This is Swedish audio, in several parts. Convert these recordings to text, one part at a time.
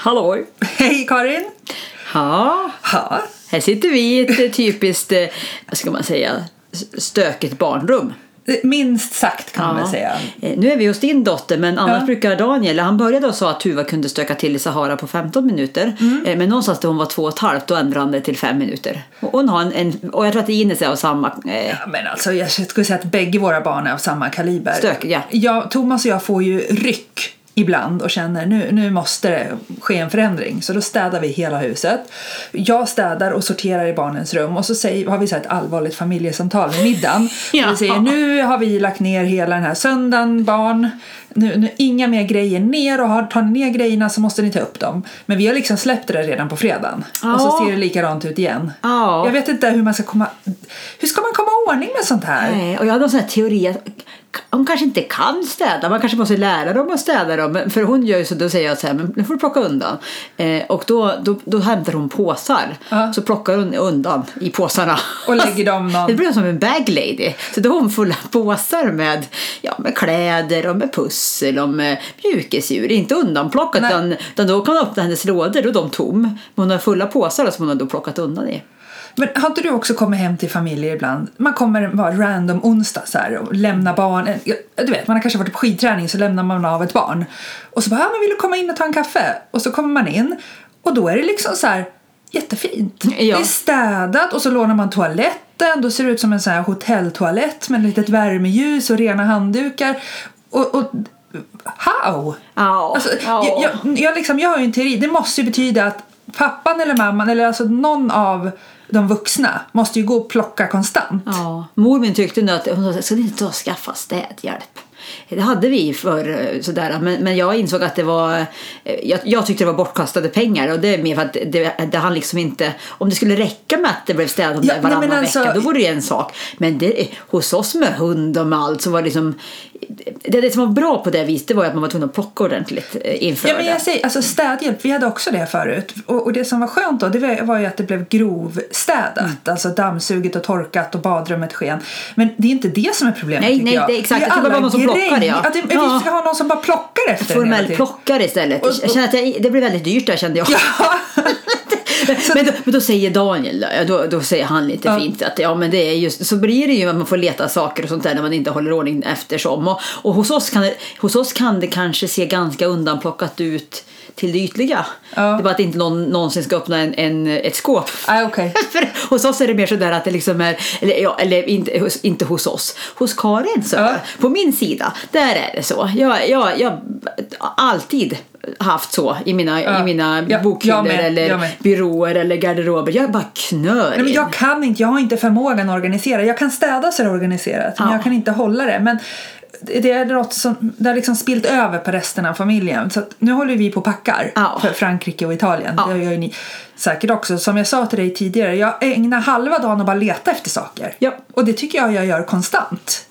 Halloj! Hej Karin! Ja, Ja, här sitter vi i ett eh, typiskt, eh, vad ska man säga, stökigt barnrum. minst sagt kan man väl säga. Eh, Nu är vi hos din dotter, men annars Ja. brukar Daniel, han började och sa att Tuva kunde stöka till i Sahara på 15 minuter. Mm. Men någonstans där hon var två och ett halvt, då ändrade han det till fem minuter. Och, hon har en, en, och jag tror att Ines är av samma. Eh, Ja, men alltså, jag skulle säga att bägge våra barn är av samma kaliber. Stökiga. Ja, Thomas och jag får ju ryck ibland och känner nu, nu måste det ske en förändring. Så då städar vi hela huset. Jag städar och sorterar i barnens rum och så säger, har vi så ett allvarligt familjesamtal med middagen. Ja. Vi säger nu har vi lagt ner hela den här söndagen barn. Nu, nu, inga mer grejer ner och har, tar ni ner grejerna så måste ni ta upp dem. Men vi har liksom släppt det redan på fredagen. Och så Ja. ser det likadant ut igen. Ja. Jag vet inte hur man ska komma... Hur ska man komma ordning med sånt här? Nej, och jag hade en sån här teori att de kanske inte kan städa. Man kanske måste lära dem att städa dem. För hon gör ju så, då säger jag så här, men nu får du plocka undan. Eh, och då, då, då hämtar hon påsar. Ja. Så plockar hon undan i påsarna. Och lägger dem någon- Det blir som en bag lady. Så då har hon fulla påsar med, ja, med kläder och med pussel och med mjukisdjur. Inte undanplockat Nej. utan, utan då kan man öppna hennes lådor och de är tom. Men hon har fulla påsar som hon har då plockat undan i. Men har inte du också kommit hem till familjer ibland? Man kommer bara random onsdag så här och lämnar barn. Du vet, man har kanske varit på skidträning så lämnar man av ett barn. Och så bara, ja, men vill komma in och ta en kaffe? Och så kommer man in och då är det liksom så här jättefint. Ja. Det är städat och så lånar man toaletten. Då ser det ut som en sån här hotelltoalett med ett litet värmeljus och rena handdukar. Och, och how? Ja, Alltså, ja. jag, jag, jag, liksom, jag har ju en teori. Det måste ju betyda att pappan eller mamman eller alltså någon av de vuxna måste ju gå och plocka konstant. Ja, mor min tyckte nu att hon sa, ska ni inte och skaffa städhjälp? Det hade vi för sådär, men, men jag insåg att det var, eh, jag, jag tyckte det var bortkastade pengar och det är mer för att det, det han liksom inte, om det skulle räcka med att det blev städat Ja, nej, varannan alltså- vecka, då vore det en sak. Men det, hos oss med hund och allt så var det liksom, det, det som var bra på det viset det var att man var tvungen att plocka ordentligt eh, inför Ja, men jag det. säger, alltså städhjälp, vi hade också det förut. Och, och det som var skönt då, det var, ju att det blev grovstädat. Mm. Alltså dammsuget och torkat och badrummet sken. Men det är inte det som är problemet Nej, nej, jag. det är exakt. är Jag tror det var alla någon som plockar det, ja. grejer. Att det, Ja. Vi ska ha någon som bara plockar efter den Formell tiden. plockare istället. Och- och- Jag känner att jag, det blir väldigt dyrt där kände jag. Ja. men, då, men då säger Daniel, då, då säger han lite Ja. fint att ja men det är just så blir det ju att man får leta saker och sånt där när man inte håller ordning eftersom. Och, och hos, oss kan det, hos oss kan det kanske se ganska undanplockat ut till det ytliga. Ja. Det är bara att inte någon någonsin ska öppna en, en, ett skåp. Okej. För hos oss är det mer sådär att det liksom är, eller, ja, eller inte, hos, inte hos oss, hos Karin så, Ja. på min sida, där är det så. Jag, jag, jag alltid haft så i mina, Ja. i mina Ja, bokhyllor med, eller byråer eller garderober. Jag bara knör Nej, men jag kan inte, jag har inte förmågan att organisera. Jag kan städa så det är organiserat, men Ja. jag kan inte hålla det. Men det är något som det har liksom spilt över på resten av familjen. Så att nu håller vi på och packar Ja. för Frankrike och Italien. Ja. Det gör ju ni säkert också. Som jag sa till dig tidigare, jag ägnar halva dagen att bara leta efter saker. Ja. Mm. Och det tycker jag jag gör konstant.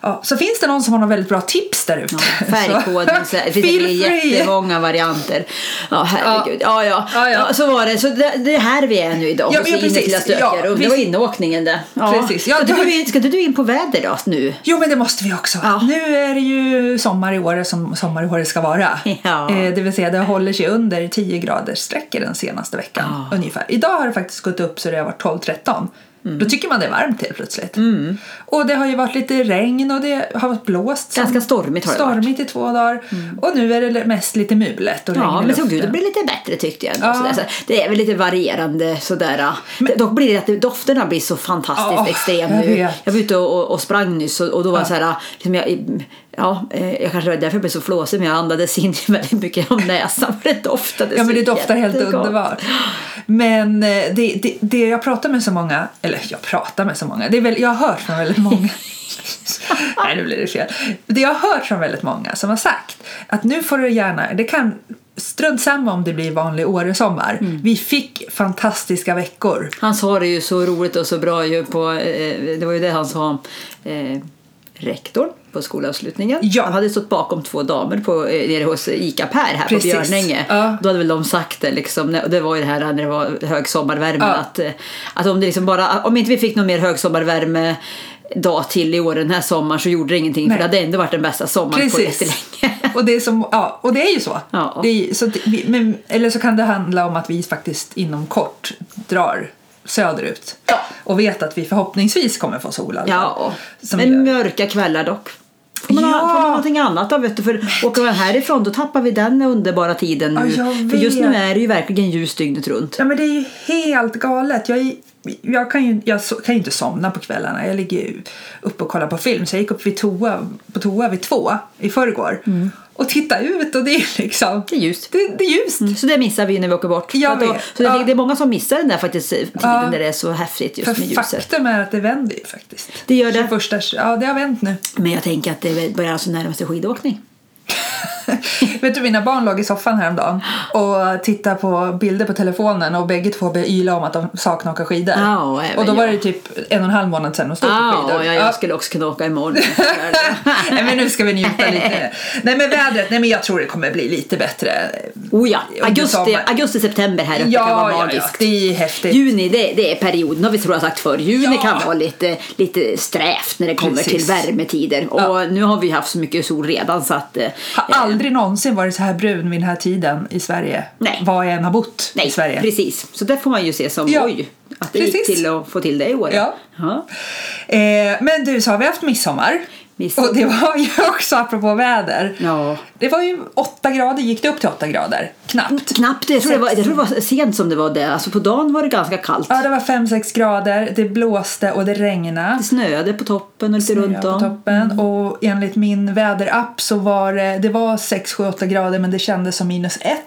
Ja, så finns det någon som har några väldigt bra tips där ute. Färgkoden, så, det finns jättemånga varianter. Ja, herregud. Ja, ja. Ja, ja. ja, så var det. Så det, det är här vi är nu idag. Ja, hos lilla stökiga Ja. Det var inåkningen det. Ja. Precis. Ja, ska, du, ska du in på väder då nu? Jo men det måste vi också. Ja. Nu är det ju sommar i år som sommar i år ska vara. Ja. Eh, det vill säga det håller sig under 10 graders sträckor den senaste veckan Ja. ungefär. Idag har det faktiskt gått upp så det har varit 12-13. Mm. Då tycker man det är varmt helt plötsligt. Och det har ju varit lite regn och det har blåst. som- Ganska stormigt har det varit. Mm. Stormigt i två dagar. Och nu är det mest lite mulet och regn Ja, men såg luften. ut att bli lite bättre tyckte jag. Ja. Sådär. Så det är väl lite varierande sådär. Dock blir det att dofterna blir så fantastiskt Ja, extrem jag. Jag var ute och, och, och sprang nyss och, och då var det så här, liksom jag, ja, eh, jag kanske var därför blev så flåsig men jag andades in väldigt mycket om näsan för det doftade Ja men det doftar helt underbart. Men eh, det, det, det jag pratar med så många, eller jag pratar med så många, det är väl, jag har hört från väldigt många Nej nu blir det fel. Det jag har hört från väldigt många som har sagt att nu får du gärna, det kan strunt samma om det blir vanlig Åresommar. Mm. Vi fick fantastiska veckor. Han sa det ju så roligt och så bra ju på, eh, det var ju det han sa, eh, rektorn på skolavslutningen. Ja. Han hade stått bakom två damer på, eh, nere hos Ica Per här Precis. på Björnänge. Ja. Då hade väl de sagt det liksom, det var ju det här när det var hög sommarvärme Ja. att, eh, att om det liksom bara, om inte vi fick någon mer hög sommarvärme dag till i år den här sommaren så gjorde det ingenting Nej. för det hade ändå varit den bästa sommaren på Precis. jättelänge. Och det, är som, ja, och det är ju så. Ja. Det är, så vi, men, eller så kan det handla om att vi faktiskt inom kort drar söderut. Ja. Och vet att vi förhoppningsvis kommer få sol. fall. Ja, men mörka kvällar dock. Får man, Ja. ha, får man någonting annat då vet du? För åker man härifrån då tappar vi den underbara tiden nu. Ja, för just nu är det ju verkligen ljus dygnet runt. Ja men det är ju helt galet. Jag, är- jag kan ju jag kan ju inte somna på kvällarna. Jag ligger ju uppe och kollar på film. Så jag gick upp vid toa, på toa vid två i förrgår. Mm. Och tittade ut och det är liksom... Det är ljust. Det, det är ljust. Så det missar vi när vi åker bort. För att då, så Ja. det är många som missar den där faktiskt, tiden Ja. där det är så häftigt just För med ljuset. faktum är att det vänder ju faktiskt. Det gör det. 21, ja, det har vänt nu. Men jag tänker att det börjar alltså närma sig skidåkning. Vet du, mina barn låg i soffan häromdagen och tittade på bilder på telefonen och bägge två började yla om att de saknar åka skidor. Ja, även och då var jag. det typ en och en halv månad sedan de stod på Ja, skidor. ja, jag skulle också kunna åka imorgon. Nej, men nu ska vi njuta lite. Nej men vädret, nej men jag tror det kommer bli lite bättre. Oh ja, augusti, augusti september här uppe kan Ja, vara ja, ja, magiskt. det är häftigt. Juni det, det är perioden, har vi tror jag sagt förr. Juni Ja. kan vara lite, lite strävt när det kommer Precis. till värmetider. Och Ja. nu har vi haft så mycket sol redan så att... eh, Har aldrig någonsin varit så här brun vid den här tiden i Sverige. Nej. Var jag än har bott Nej, i Sverige. precis. Så det får man ju se som Ja. oj, att det gick Precis. till att få till det i år. Ja. Ja. Eh, men du, så har vi haft midsommar. Midsommar. Och det var ju också apropå väder. Ja. Det var ju åtta grader, gick det upp till åtta grader? Knappt. Knappt, jag tror, det var, jag tror det var sent som det var det. Alltså på dagen var det ganska kallt. Ja, det var fem sex grader, det blåste och det regnade. Det snöade på toppen och lite runt Snö på om. toppen och enligt min väderapp så var det, det var 6, 7, 8 grader men det kändes som minus 1.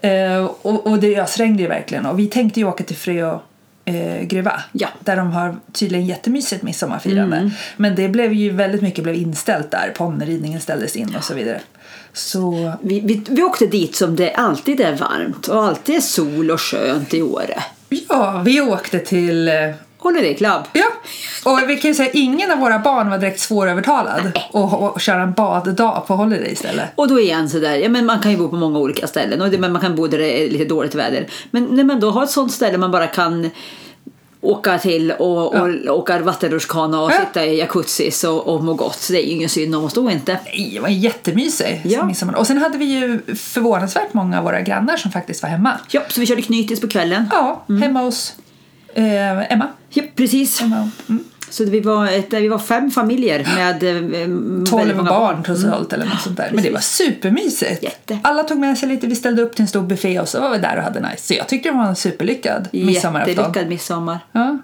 Eh, och, och det ösregnade ju verkligen och vi tänkte ju åka till Frö eh, gruva Ja. där de har tydligen jättemysigt midsommarfirande. Men det blev ju väldigt mycket blev inställt där, ponnyridningen ställdes in och så vidare. Så Vi, vi, vi åkte dit som det alltid är varmt och alltid är sol och skönt i Åre. ja, vi åkte till eh, Holiday Club. Ja, och vi kan ju säga ingen av våra barn var direkt svårövertalad och, och köra en baddag på Holiday istället. Och då är han sådär, ja men man kan ju bo på många olika ställen och det, men man kan bo där det är lite dåligt väder. Men när man då har ett sånt ställe man bara kan åka till och, och åka vattenrutschkana och Ja. sitta i jacuzzis och, och må gott. Så det är ju ingen synd om oss då inte. Nej, det var jättemysigt. Ja. midsommar. Och sen hade vi ju förvånansvärt många av våra grannar som faktiskt var hemma. Ja, så vi körde knytis på kvällen. Ja, hemma hos eh, Emma. Ja, precis. Emma. Mm. Så vi var, ett, vi var fem familjer med eh, 12 många barn totalt eller något sånt där. Men det var supermysigt. Jätte. Alla tog med sig lite, vi ställde upp till en stor buffé och så var vi där och hade nice. Så jag tyckte det var en superlyckad midsommarafton. Jättelyckad midsommar. Ja.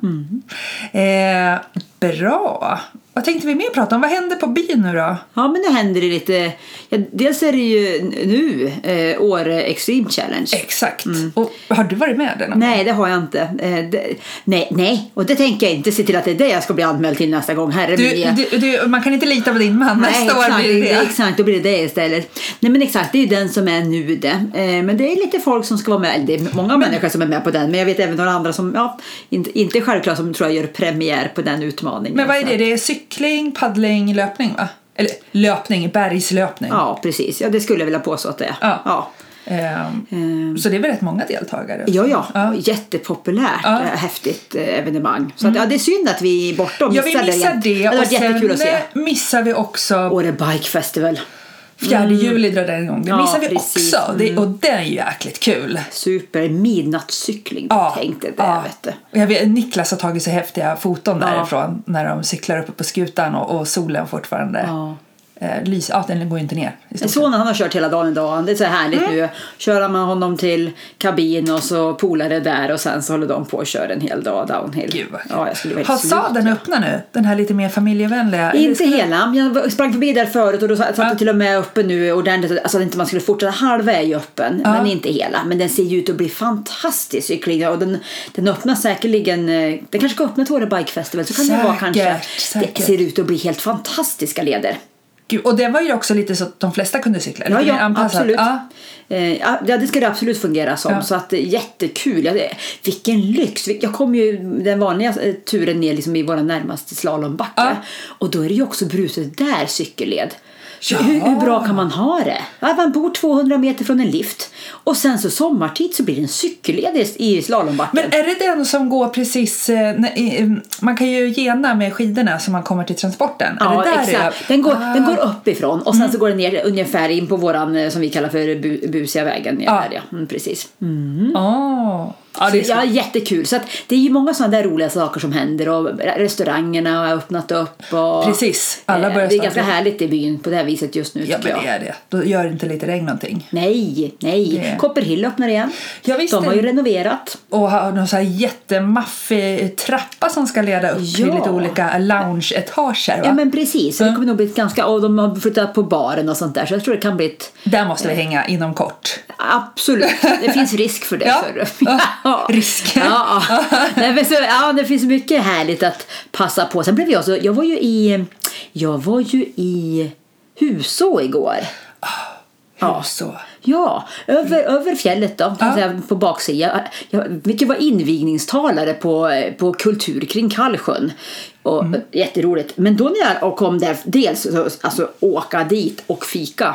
Eh, bra. Vad tänkte vi mer prata om? Vad händer på byn nu då? Ja, men nu händer det lite. Ja, dels är det ju nu eh, Åre Extreme Challenge. Exakt. Och har du varit med den? Nej, det har jag inte. Eh, det, nej, nej, och det tänker jag inte se till att det är det jag ska bli anmäld till nästa gång. Herre Du, du, du, man kan inte lita på din man. Nej, Nästa år exakt, blir det det. Exakt, då blir det det istället. Nej men exakt, det är ju den som är nu det. Eh, men det är lite folk som ska vara med. Det är många människor som är med på den. Men jag vet även några andra som, ja, inte, inte självklart som tror jag gör premiär på den utmaningen. Men vad är det? Det är cykling, paddling, löpning va? Eller löpning, bergslöpning. Ja, precis. Ja, det skulle jag vilja påstå att det är. Ja. Ja. Ehm, Ehm, Så det är väl rätt många deltagare? Ja, ja. Ja. Jättepopulärt, Ja. eh, häftigt eh, evenemang. Så att, ja, det är synd att vi är borta och Ja, missar vi det. missar igen. det. Det hade Och jättekul att se. sen missar vi också Åre Bike Festival. 4 juli drar den igång. Det Ja, missar vi precis. Mm. också. Det, och det är ju jäkligt kul. Super midnattscykling. Ja, Tänkte det, ja. vet du. Jag vet, Niklas har tagit så häftiga foton därifrån när de cyklar uppe på skutan och, och solen fortfarande Ja. Eh, lyser. Ja, den går inte ner. Sonen han har kört hela dagen idag. Det är så härligt Mm. nu. Kör man honom till kabin och så polare där och sen så håller de på och kör en hel dag downhill. Gud vad ja, jag skulle vilja Har sadeln öppnat nu? Den här lite mer familjevänliga? Inte hela. Jag sprang förbi där förut och då satt det till och med uppe nu ordentligt. Alltså inte man skulle fortsätta. Halva är ju öppen, Ja. men inte hela. Men den ser ju ut att bli fantastisk cykling. Och den, den öppnar säkerligen, eh, den kanske ska öppna till Åre Bike Festival. Så kan det vara Säkert, kanske. säkert. Det ser ut att bli helt fantastiska leder. Gud, och det var ju också lite så att de flesta kunde cykla. Ja, ja absolut. Ja. Eh, Ja, det ska det absolut fungera som. Ja. Så att eh, jättekul. Ja, det, vilken lyx. Jag kom ju den vanliga eh, turen ner liksom i vår närmaste slalombacke. Ja. Och då är det ju också brutet där cykelled. Hur, hur bra kan man ha det? Ja, man bor 200 meter från en lift och sen så sommartid så blir det en cykelled i- slalombacken. Men är det den som går precis... eh, eh, Man kan ju gena med skidorna så man kommer till transporten. Ja, exakt. Den går, Ah. den går uppifrån och sen så går den ner ungefär in på våran, eh, som vi kallar för bu, busiga vägen. Ja. Ja. Där, ja. Mm, precis. Åh. Ja, det är så. Ja, jättekul. Så det är ju många sådana där roliga saker som händer och restaurangerna har öppnat upp. Och, Precis. Alla Eh, börjar det är ganska härligt i byn på det här viset just nu Ja, men det är det. Då gör inte lite regn någonting. Nej, nej. Det- Copperhill öppnar igen. Ja, visst De har är ju renoverat. Och har någon så här jättemaffig trappa som ska leda upp till Ja. lite olika lounge-etager. Ja men precis, så det kommer nog bli ett ganska, och de har flyttat på baren och sånt där så jag tror det kan bli ett Där måste vi hänga inom kort. Absolut, det finns risk för det. Ja. Ja, risk. Ja, ja. Nej, så, ja, det finns mycket härligt att passa på. Sen blev jag så, jag var ju i, jag var ju i Huså igår. Ja. Så. Ja, över, över fjället då, kan jag säga, på baksidan. Jag, vilket var invigningstalare på, på kultur kring Kallsjön. Och, Jätteroligt. Men då när jag kom där, dels så, alltså åka dit och fika.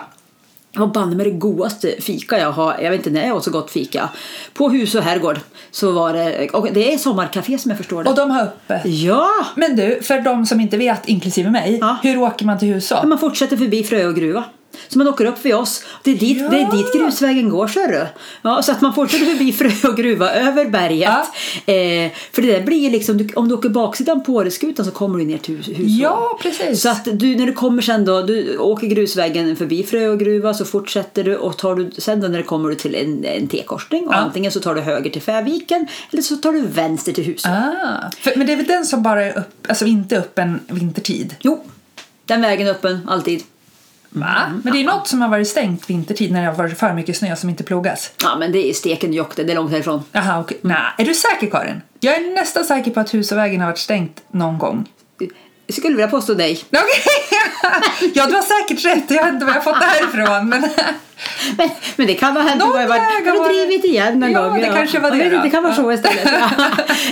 Det var banne med det godaste fika jag har. Jag vet inte när jag åt så gott fika. På hus och herrgård så var det, och det är sommarkafé som jag förstår det. Och de har uppe. Ja! Men du, för de som inte vet, inklusive mig, Ja. hur åker man till Huså? Man fortsätter förbi Frö och gruva. Så man åker upp vid oss. Det är dit, Ja. det är dit grusvägen går, ser. Ja, så att man fortsätter förbi Frö och gruva över berget. Eh, för det där blir liksom, om du åker baksidan på Åreskutan så kommer du ner till hus. Ja, precis. Så att du, när du kommer sen då, du åker grusvägen förbi Frö och gruva så fortsätter du och tar du, sen då när du kommer du till en, en T-korsning och Ja. antingen så tar du höger till Färviken eller så tar du vänster till Huså. Ah, för, men det är väl den som bara är upp, alltså inte öppen vintertid? Jo, den vägen är öppen alltid. Va? Men det är något som har varit stängt vintertid när det har varit för mycket snö som inte plogas. Ja men det är Stekenjokk, det är långt härifrån. Jaha, okej. Nej, är du säker Karin? Jag är nästan säker på att Husåvägen har varit stängt någon gång. Jag skulle vilja påstå nej. Okej! ja, du har säkert rätt. Jag vet inte var jag har fått det här ifrån. Men... Men, men det kan ha hänt. Någon väg har drivit igen en Ja, gång? det kanske var det vet Det kan vara så istället.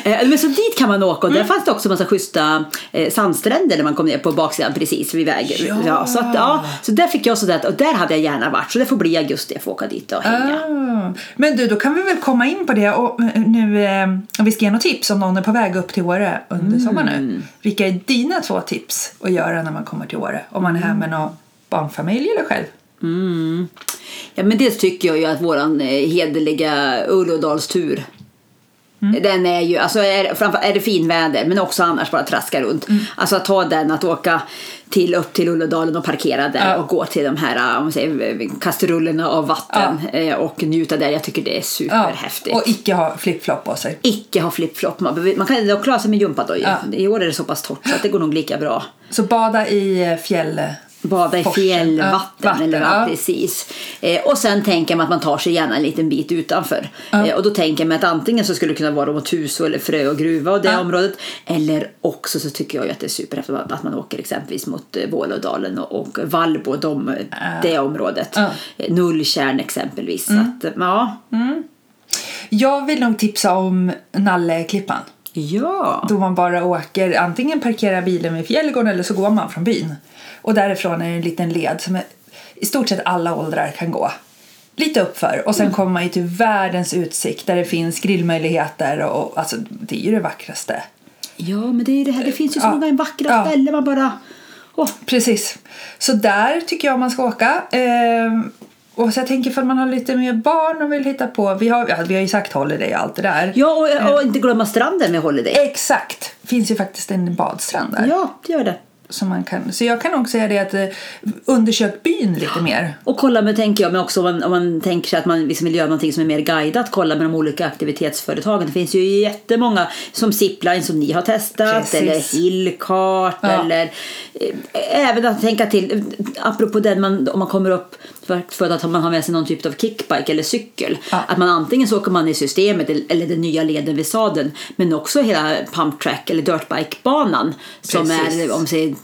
Eh, men så dit kan man åka och Mm. där fanns det också en massa schyssta eh, sandstränder när man kom ner på baksidan precis vid vägen. Ja. så, att, ja, så där fick jag sådär, och där hade jag gärna varit. Så det får bli augusti jag får åka dit och hänga. Ah. Men du, då kan vi väl komma in på det. Och eh, nu, eh, om vi ska ge något tips om någon är på väg upp till Åre under Mm. sommaren nu. Vilka är dina två tips att göra när man kommer till Åre? Om man är här med någon barnfamilj eller själv? Ja, men dels tycker jag ju att våran eh, hederliga Ullådalstur Mm. Den är ju, alltså är, framför, är det finväder men också annars bara traska runt. Mm. Alltså att ta den, att åka till, upp till Ullådalen och parkera där Ja. och gå till de här om man säger, kastrullerna av vatten eh, och njuta där. Jag tycker det är superhäftigt. Och icke ha flip-flop på sig. Icke ha flip-flop. Man, man kan dock klara sig med gympadojor. Ja. I år är det så pass torrt så att det går nog lika bra. Så bada i eh, fjäll... Bada i Forsen. fjällvatten. Ja, vatten, eller, ja. ja. precis. Eh, och sen tänker man att man tar sig gärna en liten bit utanför. Ja. Eh, och då tänker man att antingen så skulle det kunna vara mot Huså eller Frö och Gruva och det Ja. området. Eller också så tycker jag att det är superhäftigt att man åker exempelvis mot eh, Vålådalen och, och Vallbo, de, det området. Ja. Eh, Nulltjärn exempelvis. Så att, eh, ja. Jag vill nog tipsa om Nalleklippan. Ja. Då man bara åker, antingen parkerar bilen vid fjällgården eller så går man från byn. Och därifrån är det en liten led som är, i stort sett alla åldrar kan gå. Lite uppför och sen kommer man ju till världens utsikt där det finns grillmöjligheter och, alltså det är ju det vackraste. Ja, men det, är det, här. det finns ju så Ja. många vackra Ja. ställen man bara... Åh, Precis. Så där tycker jag man ska åka. Ehm, och så jag tänker för man har lite mer barn och vill hitta på. Vi har, ja, vi har ju sagt holiday och allt det där. Ja, och, och inte glömma stranden med Holiday. Exakt! finns ju faktiskt en badstrand där. Ja, det gör det. Som man kan, så jag kan nog säga det att eh, undersök byn lite mer. Och kolla med, tänker jag, men också om man, om man tänker sig att man liksom vill göra någonting som är mer guidat, kolla med de olika aktivitetsföretagen. Det finns ju jättemånga som Zipline som ni har testat, Precis. eller Hillkart, Ja. eller eh, även att tänka till, eh, apropå den man, om man kommer upp för, att man har med sig någon typ av kickbike eller cykel. Ja. Att man antingen så åker man i systemet eller den nya leden vid sadeln, men också hela pump track eller dirtbike-banan som är, om sig,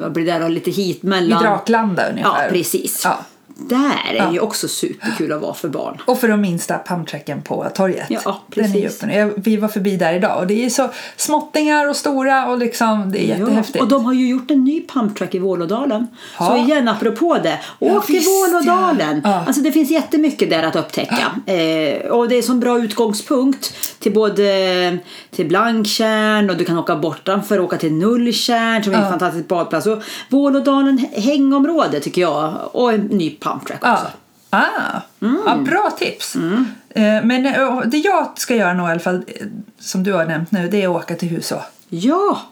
vad blir det då, lite hit I mellan... Draklanda Ja, ungefär. precis. Ja. Där är ju också superkul att vara för barn. Och för de minsta pumptracken på torget. Ja, Den är precis. nu. Jag- Vi var förbi där idag och det är så småttingar och stora och liksom det är jättehäftigt. Ja, och de har ju gjort en ny pumptrack i Vålådalen. Ja. Så igen, apropå det. Ja, Åk till Vålådalen! ja. Ja. Alltså det finns jättemycket där att upptäcka. Eh, och det är som bra utgångspunkt till både till Blanktjärn och du kan åka bortanför och åka till Nulltjärn som är en Ja. fantastisk badplats. Och Vålådalen hängområde tycker jag. Och en ny pumptrack också. Ja. Ah, ja, bra tips. Eh, Men eh, det jag ska göra nog i alla fall, eh, som du har nämnt nu, det är att åka till Huså. Ja!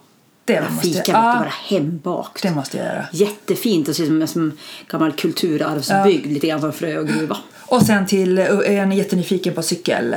Det Fika måste jag, du, ja, vara hembakt. det måste jag göra. Jättefint och ser som en gammal kulturarvsbygd. Lite grann som Frö och gruva. Och sen till, är jag jättenyfiken på cykel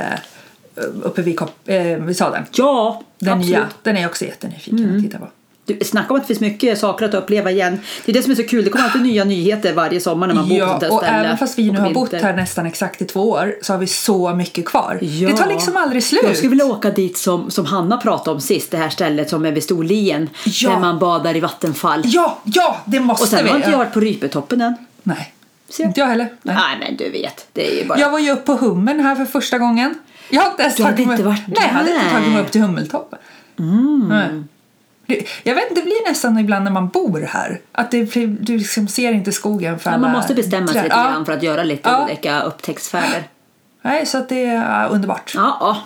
uppe vid, eh, vid sadeln. Ja, Den absolut. nya, den är jag också jättenyfiken att titta på. Du, snacka om att det finns mycket saker att uppleva igen. Det är det som är så kul. Det kommer alltid nya nyheter varje sommar när man bor på Ja, sånt här och ställe. även fast vi nu har bott här nästan exakt i två år så har vi så mycket kvar. Ja. Det tar liksom aldrig slut. Jag skulle vilja åka dit som, som Hanna pratade om sist. Det här stället som är vid Storlien. Ja. Där man badar i vattenfall. Ja, ja, det måste Och sen vi. har inte jag varit på Rypetoppen än. Nej, inte jag heller. Nej. Nej men du vet. Det är ju bara... Jag var ju uppe på Hummen här för första gången. Jag har inte ens Du hade tagit mig- inte varit Nej, jag hade inte där. tagit mig upp till Hummeltoppen. Nej. Jag vet, det blir nästan ibland när man bor här. Att det, du liksom ser inte skogen för Ja, man måste bestämma sig lite Ja. grann för att göra lite Ja. olika upptäcktsfärder. Nej, så att det är underbart. Ja, ja.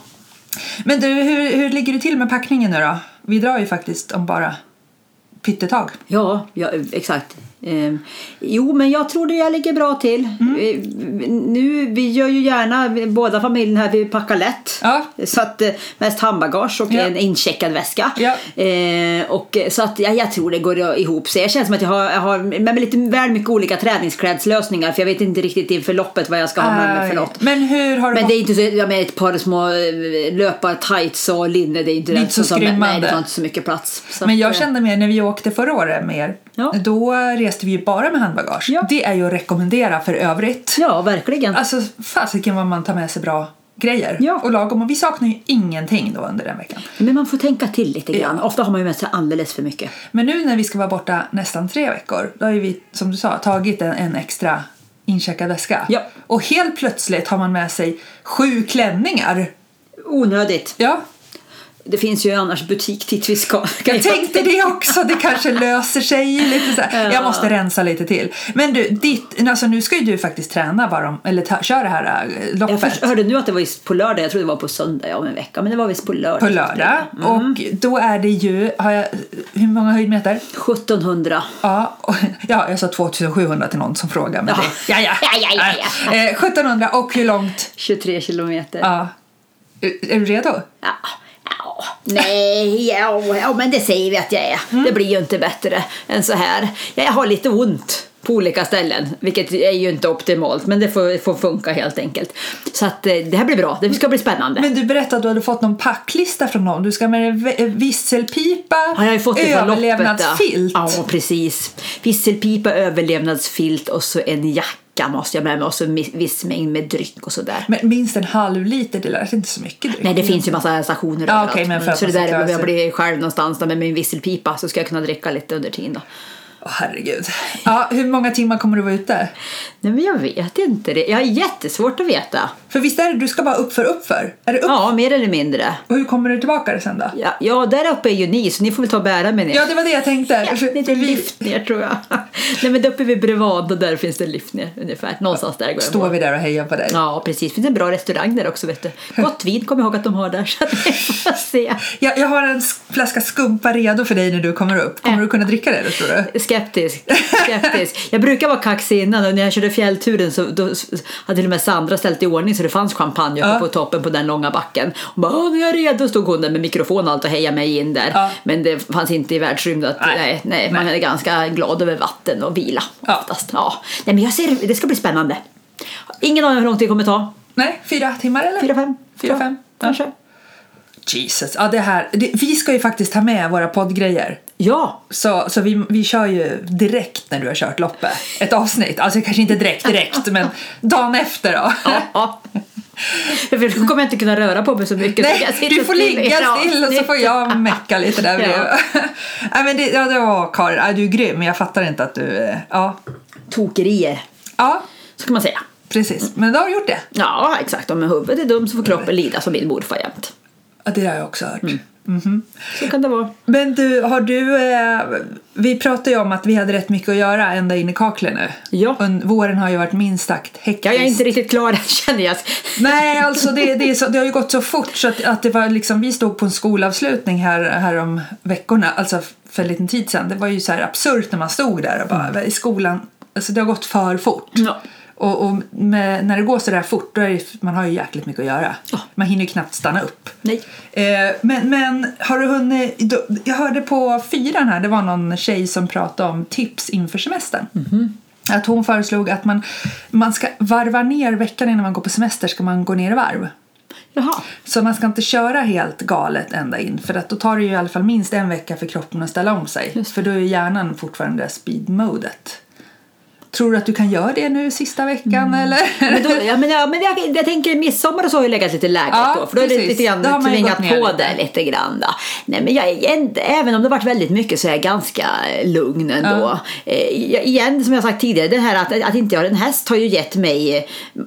Men du, hur, hur ligger det till med packningen nu då? Vi drar ju faktiskt om bara pyttetag. Ja, ja exakt. Eh, jo, men jag tror det jag ligger bra till. Mm. Eh, nu, vi gör ju gärna, vi- båda familjerna här, vi packar lätt. Ja. Så att eh, mest handbagage och Ja. en incheckad väska. Ja. Eh, och, så att ja, jag tror det går ihop sig. Jag känner som att jag har, jag har med lite väl mycket olika träningsklädslösningar för jag vet inte riktigt inför loppet vad jag ska ha med mig för något. Men hur har du Men det är inte så, jag menar ett par små eh, löpar tights och linne, det är inte Det är inte så Nej, skrymmande. det tar inte så mycket plats. Så Men att, jag eh, kände mer när vi åkte förra året med er. Då reste vi ju bara med handbagage. Ja. Det är ju att rekommendera för övrigt. Ja, verkligen. Alltså fasiken vad man tar med sig bra grejer. Ja. Och lagom. Och vi saknar ju ingenting då under den veckan. Men man får tänka till lite grann. Ja. Ofta har man ju med sig alldeles för mycket. Men nu när vi ska vara borta nästan tre veckor. Då har ju vi, som du sa, tagit en, en extra incheckad väska. Ja. Och helt plötsligt har man med sig sju klänningar. Onödigt. Ja, Det finns ju annars butik dit vi ska. Jag tänkte det också, det kanske löser sig lite så här. Jag måste rensa lite till. Men du, ditt, alltså nu ska ju du faktiskt träna bara om, eller ta, köra det här äh, Jag loppet först, hörde nu att det var på lördag. Jag trodde det var på söndag ja, om en vecka. Men det var visst på lördag. på lördag. Mm. Och då är det ju, har jag, hur många höjdmeter? 1700. Ja, och, ja, jag sa 2700 till någon som frågade. Men Ja. det, ja, ja. Ja, ja, ja, ja. Eh, 1700 och hur långt? 23 kilometer. Ja. Är är du redo? Ja. Nej, ja, ja, men det säger vi att jag är. Mm. Det blir ju inte bättre än så här. Jag har lite ont på olika ställen, vilket är ju inte optimalt, men det får, får funka helt enkelt. Så att eh, det här blir bra, det ska bli spännande. Men du berättade att du hade fått någon packlista från någon. Du ska med dig visselpipa, Ja, jag fått från loppet. överlevnadsfilt. Ja, Ja, precis. Visselpipa, överlevnadsfilt och så en jacka måste jag med mig och så en viss mängd med dryck och sådär. Men minst en halv liter, det lät inte så mycket dryck. Nej, det finns ju massa stationer Ja, överallt. okej, men för så det där är jag blir själv någonstans där med min visselpipa så ska jag kunna dricka lite under tiden då. Herregud. Ja, hur många timmar kommer du vara ute? Nej, men jag vet inte det. Jag har jättesvårt att veta. För visst är det, du ska bara upp för upp för? Är det upp? Ja, mer eller mindre. Och hur kommer du tillbaka sen då? Ja, ja, där uppe är ju ni, så ni får väl ta och bära mig ner. Ja, det var det jag tänkte. För- Lite vi- lift ner tror jag. Nej, men där uppe vid Brevad, och där finns det lift ner ungefär. Någonstans där går jag Står vi där och hejar på dig? Ja, precis. Det finns en bra restaurang där också, vet du. Gott vin kommer jag ihåg att de har där, så att vi får se. Jag, jag har en flaska skumpa redo för dig när du kommer upp. Kommer Äh. du kunna dricka det då, tror du? Skeptisk. Skeptisk. Jag brukar vara kaxig innan och när jag körde fjällturen så då hade till och med Sandra ställt i ordning så det fanns champagne uppe Ja. på toppen på den långa backen. Och bara, "Åh, nu är jag redo, stod hon där med mikrofon och allt och hejade mig in där. Ja. Men det fanns inte i världsrymden. Att, Nej. nej. Nej, man är ganska glad över vatten och vila Ja. oftast. Ja. Nej, men jag ser, det ska bli spännande. Ingen aning hur lång tid det kommer ta. Nej, fyra timmar eller? Fyra, fem? Fyra, fem. Kanske. Jesus, ja det här. Det, vi ska ju faktiskt ta med våra poddgrejer. Ja. Så, så vi, vi kör ju direkt när du har kört loppet. Ett avsnitt. Alltså kanske inte direkt direkt, men dagen efter då. ja. För då kommer jag inte kunna röra på mig så mycket. så Nej, sitter du får ligga still och så får jag mecka lite där bredvid. Ja. Nej, men det, ja, det var Karin, ja, du är grym men jag fattar inte att du... eh, Ja. Tokerier. ja. Så kan man säga. Precis, men då har du gjort det. Ja, exakt. Om huvudet är dumt så får kroppen lida som min morfar jämt. Ja, det har jag också hört. Så kan det vara. Men du, har du... Eh, vi pratade ju om att vi hade rätt mycket att göra ända in i kaklet nu. Ja. Och våren har ju varit minst sagt hektisk. Ja, jag är inte riktigt klar än känner jag. Nej, alltså det, det, så, det har ju gått så fort så att, att det var liksom, vi stod på en skolavslutning här, här om veckorna, alltså för en liten tid sedan. Det var ju så här absurt när man stod där och bara, i skolan, alltså det har gått för fort. Ja. Och, och med, när det går så där fort, då är man har ju jäkligt mycket att göra. Ja. Man hinner ju knappt stanna upp. Nej. Eh, men, men har du hunnit, jag hörde på fyran här, det var någon tjej som pratade om tips inför semestern. Att hon föreslog att man, man ska varva ner veckan innan man går på semester ska man gå ner i varv. Jaha. Så man ska inte köra helt galet ända in för att då tar det ju i alla fall minst en vecka för kroppen att ställa om sig. Just. För då är hjärnan fortfarande speed-modet. Tror du att du kan göra det nu sista veckan eller? Men då, ja, men, ja, men jag, jag tänker midsommar och så har ju legat lite lägligt Ja, då. För då är det lite grann Då har tvingat på det lite grann. Då. Nej, men jag även om det varit väldigt mycket så är jag ganska lugn ändå. Eh, jag- igen, som jag sagt tidigare, det här att, att inte jag har en häst har ju gett mig eh,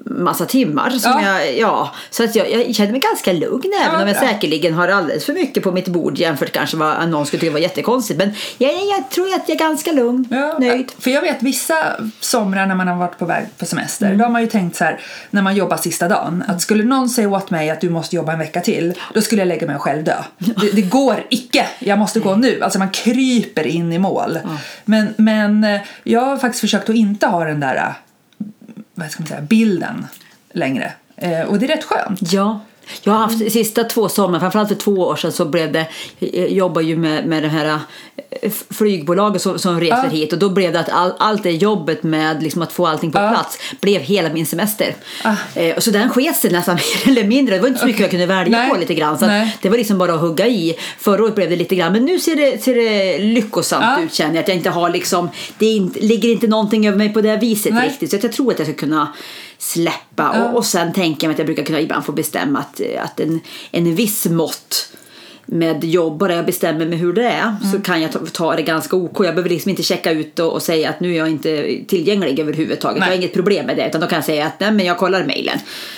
massa timmar. Som Ja. jag, ja, så att jag, jag känner mig ganska lugn även Ja, om jag bra. säkerligen har alldeles för mycket på mitt bord jämfört kanske vad någon skulle tycka var jättekonstigt. Men jag, jag tror att jag är ganska lugn, Ja, nöjd. För jag vet vissa somrar när man har varit på väg på semester, Mm. då har man ju tänkt så här när man jobbar sista dagen att skulle någon säga åt mig att du måste jobba en vecka till, då skulle jag lägga mig och själv dö. Det, det går icke, jag måste gå nu. Alltså man kryper in i mål. Men, men eh, jag har faktiskt försökt att inte ha den där, eh, vad ska man säga, bilden längre. Eh, och det är rätt skönt. Ja. Jag har haft de sista två sommar, framförallt för två år sedan så blev det, jag jobbar ju med, med det här eh, flygbolaget som, som reser Ja. hit och då blev det att all, allt det jobbet med liksom att få allting på Ja. plats blev hela min semester. Ah. Eh, och så den sket sig nästan mer eller mindre, det var inte så mycket jag kunde välja Nej. på lite grann. Så det var liksom bara att hugga i. Förra året blev det lite grann, men nu ser det, ser det lyckosamt Ja. ut känner jag. Att jag inte har liksom, det inte, ligger inte någonting över mig på det viset Nej. riktigt. Så jag tror att jag ska kunna släppa. Ja. Och, och sen tänker jag mig att jag brukar kunna ibland få bestämma att, att en, en viss mått med jobb, bara jag bestämmer mig hur det är så Mm. kan jag ta, ta det ganska OK. Jag behöver liksom inte checka ut och, och säga att nu är jag inte tillgänglig överhuvudtaget. Nej. Jag har inget problem med det utan då kan jag säga att nej, men jag kollar mejlen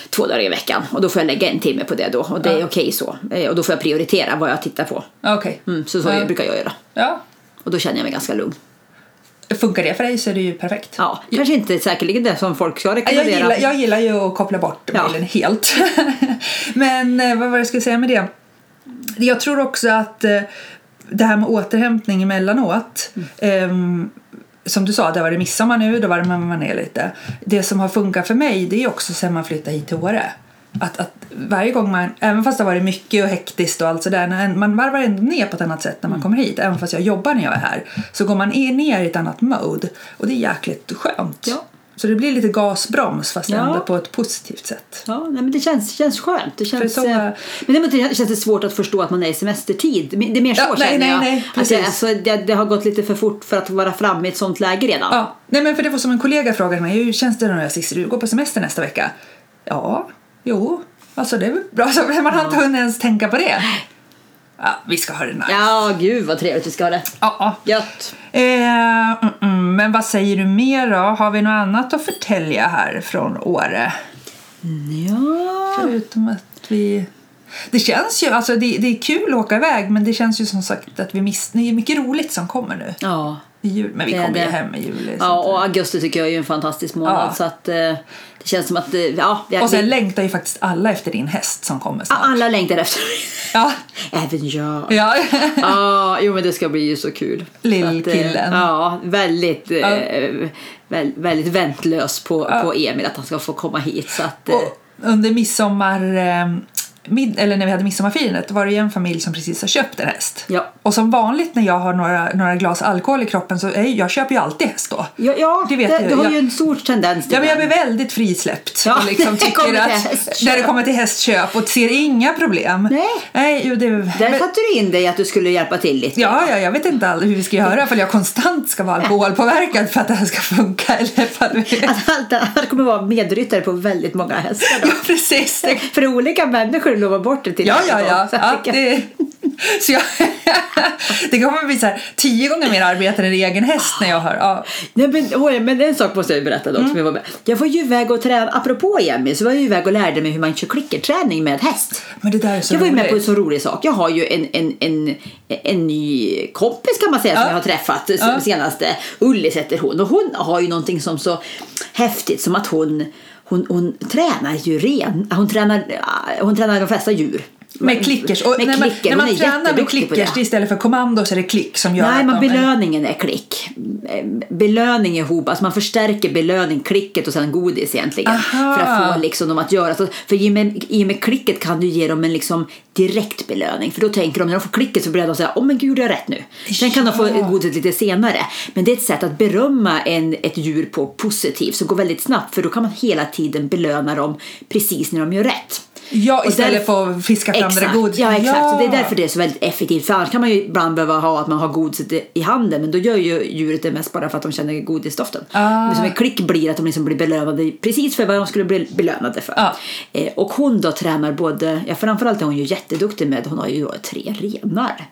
två dagar i veckan och då får jag lägga en timme på det då och det är Ja. okej så. Eh, Och då får jag prioritera vad jag tittar på. Okej. Mm, så så Ja. brukar jag göra. Ja. Och då känner jag mig ganska lugn. Funkar det för dig så är det ju perfekt. Ja, kanske inte säkerligen det som folk ska Jag rekommendera. gillar, jag gillar ju att koppla bort Ja. mejlen helt. Men eh, vad var det jag skulle säga med det? Jag tror också att eh, det här med återhämtning emellanåt ehm, som du sa, det var det midsommar nu, då varvar man ner lite. Det som har funkat för mig det är också sen man flyttade hit till Åre. Att, att varje gång man, även fast det har varit mycket och hektiskt och allt sådär, när man varvar ändå ner på ett annat sätt när man kommer hit. Även fast jag jobbar när jag är här. Så går man ner i ett annat mode. Och det är jäkligt skönt. Ja. Så det blir lite gasbroms fast Ja. ändå på ett positivt sätt. Ja, nej, men det känns, känns skönt. Det känns, så- eh, men däremot det känns det svårt att förstå att man är i semestertid. Det är mer så Ja, nej, känner nej, jag. nej, att det, precis. alltså, det, det har gått lite för fort för att vara framme i ett sånt läge redan. Ja, nej men för det var som en kollega frågade mig, hur känns det nu Cissi, du går på semester nästa vecka? Ja, jo, alltså det är väl bra, så man har inte hunnit ens tänka på det. Ja, vi ska ha det nice. Ja, gud vad trevligt vi ska ha det. Ja, ja. Gött. Eh, mm, mm, men vad säger du mer då? Har vi något annat att förtälja här från Åre? Ja. Förutom att vi... Det känns ju, alltså det, det är kul att åka iväg men det känns ju som sagt att vi miss... Det är mycket roligt som kommer nu Ja. I jul. Men vi är kommer ju hem i juli. Ja, och augusti tycker jag är en fantastisk månad. Ja. Så att eh, det känns som att, eh, ja. vi- Och sen vi- längtar ju faktiskt alla efter din häst som kommer snart. alla längtar efter Ja, Även jag. ja. Ja, jo men det ska bli ju så kul. Lillkillen. Eh, Ja, väldigt, eh, väl, väldigt väntlös på, på Emil att han ska få komma hit. Så att, eh, Och under midsommar... Mid, eller när vi hade midsommarfirandet var det ju en familj som precis har köpt en häst. Ja. Och som vanligt när jag har några, några glas alkohol i kroppen så är, jag köper ju alltid häst då. ja, ja det vet det, jag. du har Jag- ju en stor tendens till Ja, men jag det. blir väldigt frisläppt. Ja, och liksom det tycker att, när det kommer till hästköp och ser inga problem. Nej. Nej det, Där men, satte du in dig att du skulle hjälpa till lite. ja, ja, jag vet inte all, hur vi ska göra för jag konstant ska vara alkoholpåverkad för att det här ska funka. Eller för att. Att allt, allt kommer vara medryttare på väldigt många hästar. Då. Ja, precis. Det, För olika människor lovar bort det till ja, ja, ja. Så ja det, Så jag, det kommer bli så här, tio gånger mer arbete än en egen häst när jag har... Ja. Nej, men, oj, men en sak måste jag berätta dock. Som jag, var med. jag var ju iväg och tränade, apropå Emmy, så var jag ju iväg och lärde mig hur man kör klickerträning med häst. Men det där är så jag var ju med på en så rolig sak. Jag har ju en, en, en, en ny kompis kan man säga som Ja. jag har träffat ja. senaste. Ullis heter hon. Och hon har ju någonting som så häftigt som att hon, hon, hon tränar ju ren. Hon tränar, hon tränar de flesta djur. Med klickers. Och med när man, klicker. när man tränar med klickers istället för kommando så är det klick som gör Nej, är- belöningen är klick. Eh, Belöning ihop, alltså man förstärker belöning, klicket och sen godis egentligen. Aha. För att få liksom dem att göra. Så, för i och, med, i och med klicket kan du ge dem en liksom direkt belöning. För då tänker de, när de får klicket så börjar de säga, åh men gud jag rätt nu. Sen kan de få Ja. godiset lite senare. Men det är ett sätt att berömma en, ett djur på positivt som går väldigt snabbt. För då kan man hela tiden belöna dem precis när de gör rätt. Ja, istället för att fiska fram det där godiset. Ja, exakt. Ja. Så det är därför det är så väldigt effektivt. För annars kan man ju ibland behöva ha att man har godiset i- i handen. Men då gör ju djuret det mest bara för att de känner godisdoften. Ah. Men som en klick blir att de liksom blir belönade precis för vad de skulle bli belönade för. Ja. Eh, och hon då tränar både, ja framförallt är hon ju jätteduktig med, hon har ju då tre renar.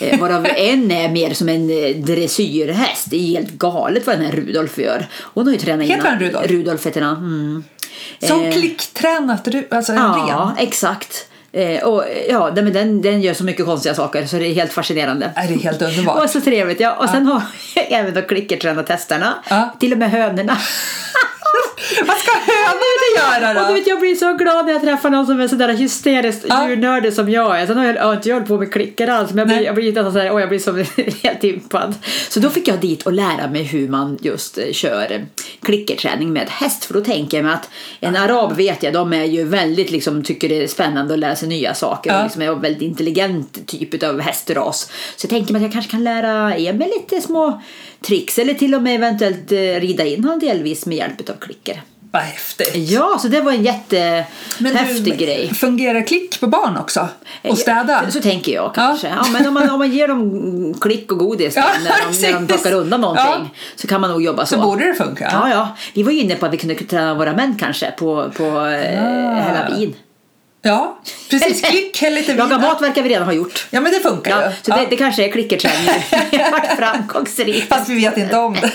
Eh, varav en är mer som en eh, dressyrhäst. Det är helt galet vad den här Rudolf gör. Hon har ju tränat Heter innan. Rudolf? Rudolf heter han. Mm. Som Eh, klicktränat, du- alltså en Ja, ren. exakt. Eh, och, ja, den, den, den gör så mycket konstiga saker så det är helt fascinerande. Nej, det är helt underbart. Och så trevligt. Ja. Och sen har jag även då klickertränat hästarna. Ja. Till och med hönorna. Vad ska hönorna göra Och då? du vet, jag blir så glad när jag träffar någon som är sådär hysteriskt Ja. djurnördig som jag är. Sen har jag, jag har inte hållit på med klicker alls. Men jag blir, Nej. jag blir nästan såhär, åh, jag blir så helt impad. Så då fick jag dit och lära mig hur man just eh, kör eh, klickerträning med häst. För då tänker jag mig att en arab vet jag, de är ju väldigt liksom, tycker det är spännande att lära sig nya saker. Ja. Och liksom är en väldigt intelligent typ av hästras. Så jag tänker mig att jag kanske kan lära Emil lite små tricks. Eller till och med eventuellt eh, rida in honom delvis med hjälp av klicker. Vad häftigt. Ja, så det var en jättehäftig grej. Fungerar klick på barn också? Och städa? Så, så tänker jag kanske. Ja. men om man, om man ger dem klick och godis Ja, när, de, när de plockar undan någonting Ja. så kan man nog jobba så. Så borde det funka. Ja, ja. Vi var ju inne på att vi kunde träna våra män kanske på, på eh, Ah. hälla vin. Ja, precis. Klick, häll lite vin. Laga mat verkar vi redan ha gjort. Ja, men det funkar Ja, ju. så det, det kanske är klickerträning. Vi har varit framgångsrika. Fast vi vet inte om det.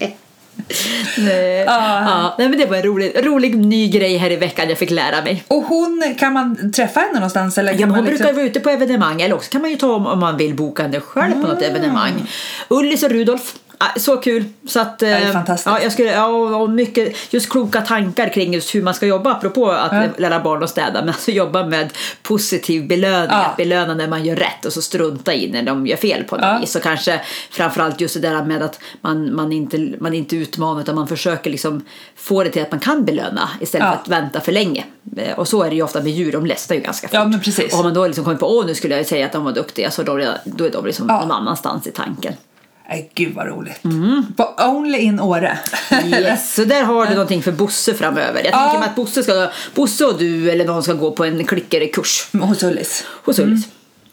Nej. Ah. Ja, nej, men det var en rolig, rolig ny grej här i veckan jag fick lära mig. Och hon, kan man träffa henne någonstans? Eller Ja, hon liksom... brukar vara ute på evenemang eller också kan man ju ta om, om man vill boka henne själv på Mm. något evenemang. Ullis och Rudolf, ah, så kul. Så att, är eh, fantastiskt. Ja, jag skulle, ja, och mycket just kloka tankar kring just hur man ska jobba apropå att Ja. lära barn att städa. Men alltså jobba med positiv belöning, Ja. att belöna när man gör rätt och så strunta i när de gör fel på något Ja. vis. Och kanske framförallt just det där med att man, man, inte, man inte utmanar utan man försöker liksom få det till att man kan belöna istället Ja. för att vänta för länge. Eh, Och så är det ju ofta med djur, de ledsnar ju ganska fort. Ja, men precis. Och har man då liksom kommit på åh nu skulle jag säga att de var duktiga så då, då är de liksom Ja. någon annanstans i tanken. Nej, gud vad roligt. På Only in Åre. Yes, så där har du någonting för Bosse framöver. Jag Ja. tänker mig att Bosse, ska, Bosse och du eller någon ska gå på en klickerkurs Hos Ullis. hos Ullis.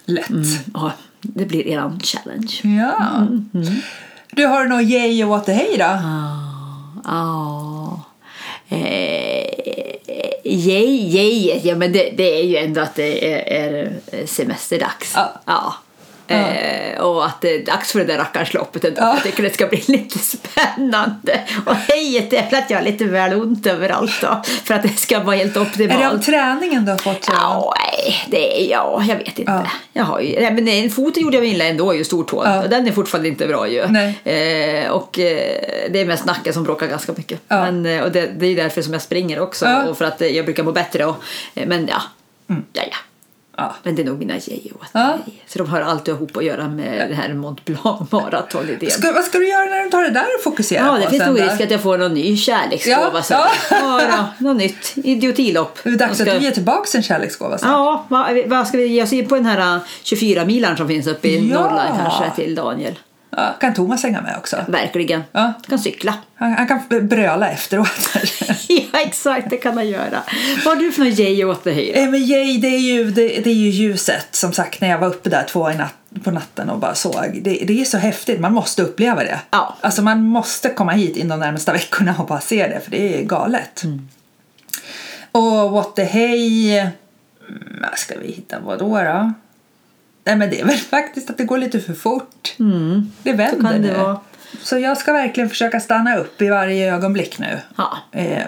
Lätt. Ja, det blir eran challenge. Ja. Du, har du något yay och hey då? Ja. Eh, yay, yay. Ja, men det, det är ju ändå att det är, är semesterdags. Ja. Eh, och att det är dags för det där rackarns loppet ändå. Ja. Jag tycker det ska bli lite spännande. Och hejet är för att jag har lite väl ont överallt då. För att det ska vara helt Är det av optimalt. träningen du har fått? Ja, nej, det är ja, jag vet inte. Ja. Jag har ju, nej, men en fot gjorde jag illa ändå, ju stortån. Ja. Och den är fortfarande inte bra ju. Nej. Eh, och eh, det är mest nacken som bråkar ganska mycket. Ja. Men, eh, och det, det är därför som jag springer också. Och för att eh, jag brukar må bättre. Och, eh, men ja, ja, ja. Ja. Men det är nog mina tjejer åt Ja. mig. Så de har alltid ihop att göra med det här Mont Blanc maratonidén. Ska, vad ska du göra när du tar det där och fokuserar Ja, på det finns sen nog risk att jag får någon ny kärleksgåva. Så. ja. Något nytt idiotilopp. Det är dags Och att ska- du ger tillbaka en kärleksgåva sen. Ja, vad, vad ska vi ge oss in på den här 24-milaren som finns uppe i Ja. Norrland kanske till Daniel? Ja, kan Thomas hänga med också? Verkligen. Ja. Kan cykla. Han, han kan bröla efteråt. ja, exakt, det kan han göra. Vad har du för någon yay åt här? Eh, Men yay, det är, ju, det, det är ju ljuset som sagt när jag var uppe där två i natt, på natten och bara såg. Det, det är så häftigt, man måste uppleva det. Ja. Alltså man måste komma hit in de närmsta veckorna och bara se det för det är galet. Mm. Och what the hey, mm, ska vi hitta vad då då? Nej men det är väl faktiskt att det går lite för fort. det vänder Mm. kan det nu. vara. Så jag ska verkligen försöka stanna upp i varje ögonblick nu. Ja. Eh,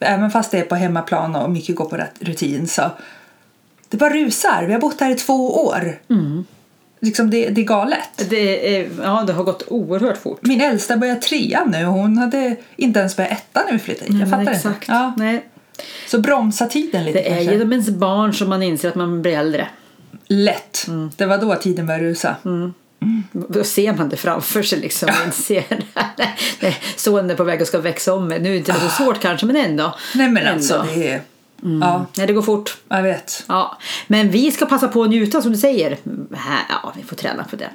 även fast det är på hemmaplan och mycket går på rutin så det bara rusar. Vi har bott här i två år. Mm. Liksom det, det är galet. Det, är, ja, det har gått oerhört fort. Min äldsta börjar trean nu. Hon hade inte ens börjat ettan när vi flyttade hit. Jag Men fattar exakt. inte. Ja. Nej, Så bromsa tiden lite det är kanske. genom ens barn som man inser att man blir äldre. Lätt. Mm. Det var då tiden började rusa. Då ser man det framför sig liksom. Inser när sonen är på väg och ska växa om mig. Nu är det inte så svårt kanske men ändå. Nej men ändå. alltså det är... Ja, Nej, det går fort. jag vet. Ja. Men vi ska passa på att njuta som du säger. Ja, vi får träna på det.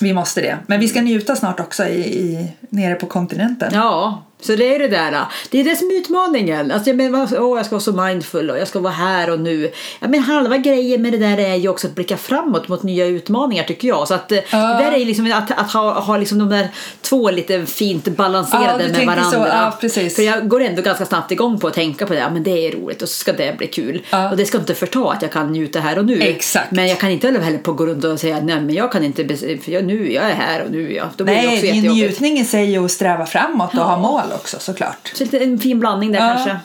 Vi måste det. Men vi ska njuta snart också i, i, nere på kontinenten. Ja, så det är det där. Det är det som är utmaningen. Alltså, jag, menar, åh, jag ska vara så mindful och jag ska vara här och nu. Ja, men halva grejen med det där är ju också att blicka framåt mot nya utmaningar tycker jag. Så att, Ja. det där är liksom att, att ha, ha liksom de där två lite fint Ja, balanserade du med tänker så. varandra. Ja, precis. För jag går ändå ganska snabbt igång på att tänka på det. Ja, men det är roligt och så ska det bli kul. Ja. Och det ska inte förta att jag kan njuta här och nu. Exakt. Men jag kan inte heller på gå runt och säga nej men jag kan inte, för jag, nu jag är här och nu jag. Då det Nej, också det är jättejobbigt. njutning i sig och sträva framåt och ha mål också såklart. Så lite en fin blandning där kanske.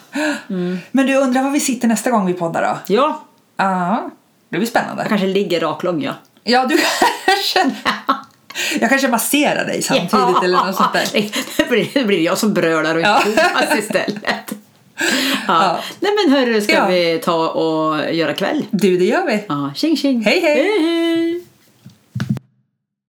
Men du undrar var vi sitter nästa gång vi poddar då? Ja, Ja, det blir jag spännande. kanske ligger raklång ja. Ja, du kanske... Jag kanske masserar dig samtidigt eller något sånt där. Det blir, det blir jag som brölar och Ja. Thomas istället. Ja. Ja. Nej men hörru, ska Ja. vi ta och göra kväll? Du, det gör vi. Ja, tjing tjing. Hej, hej. hej, hej.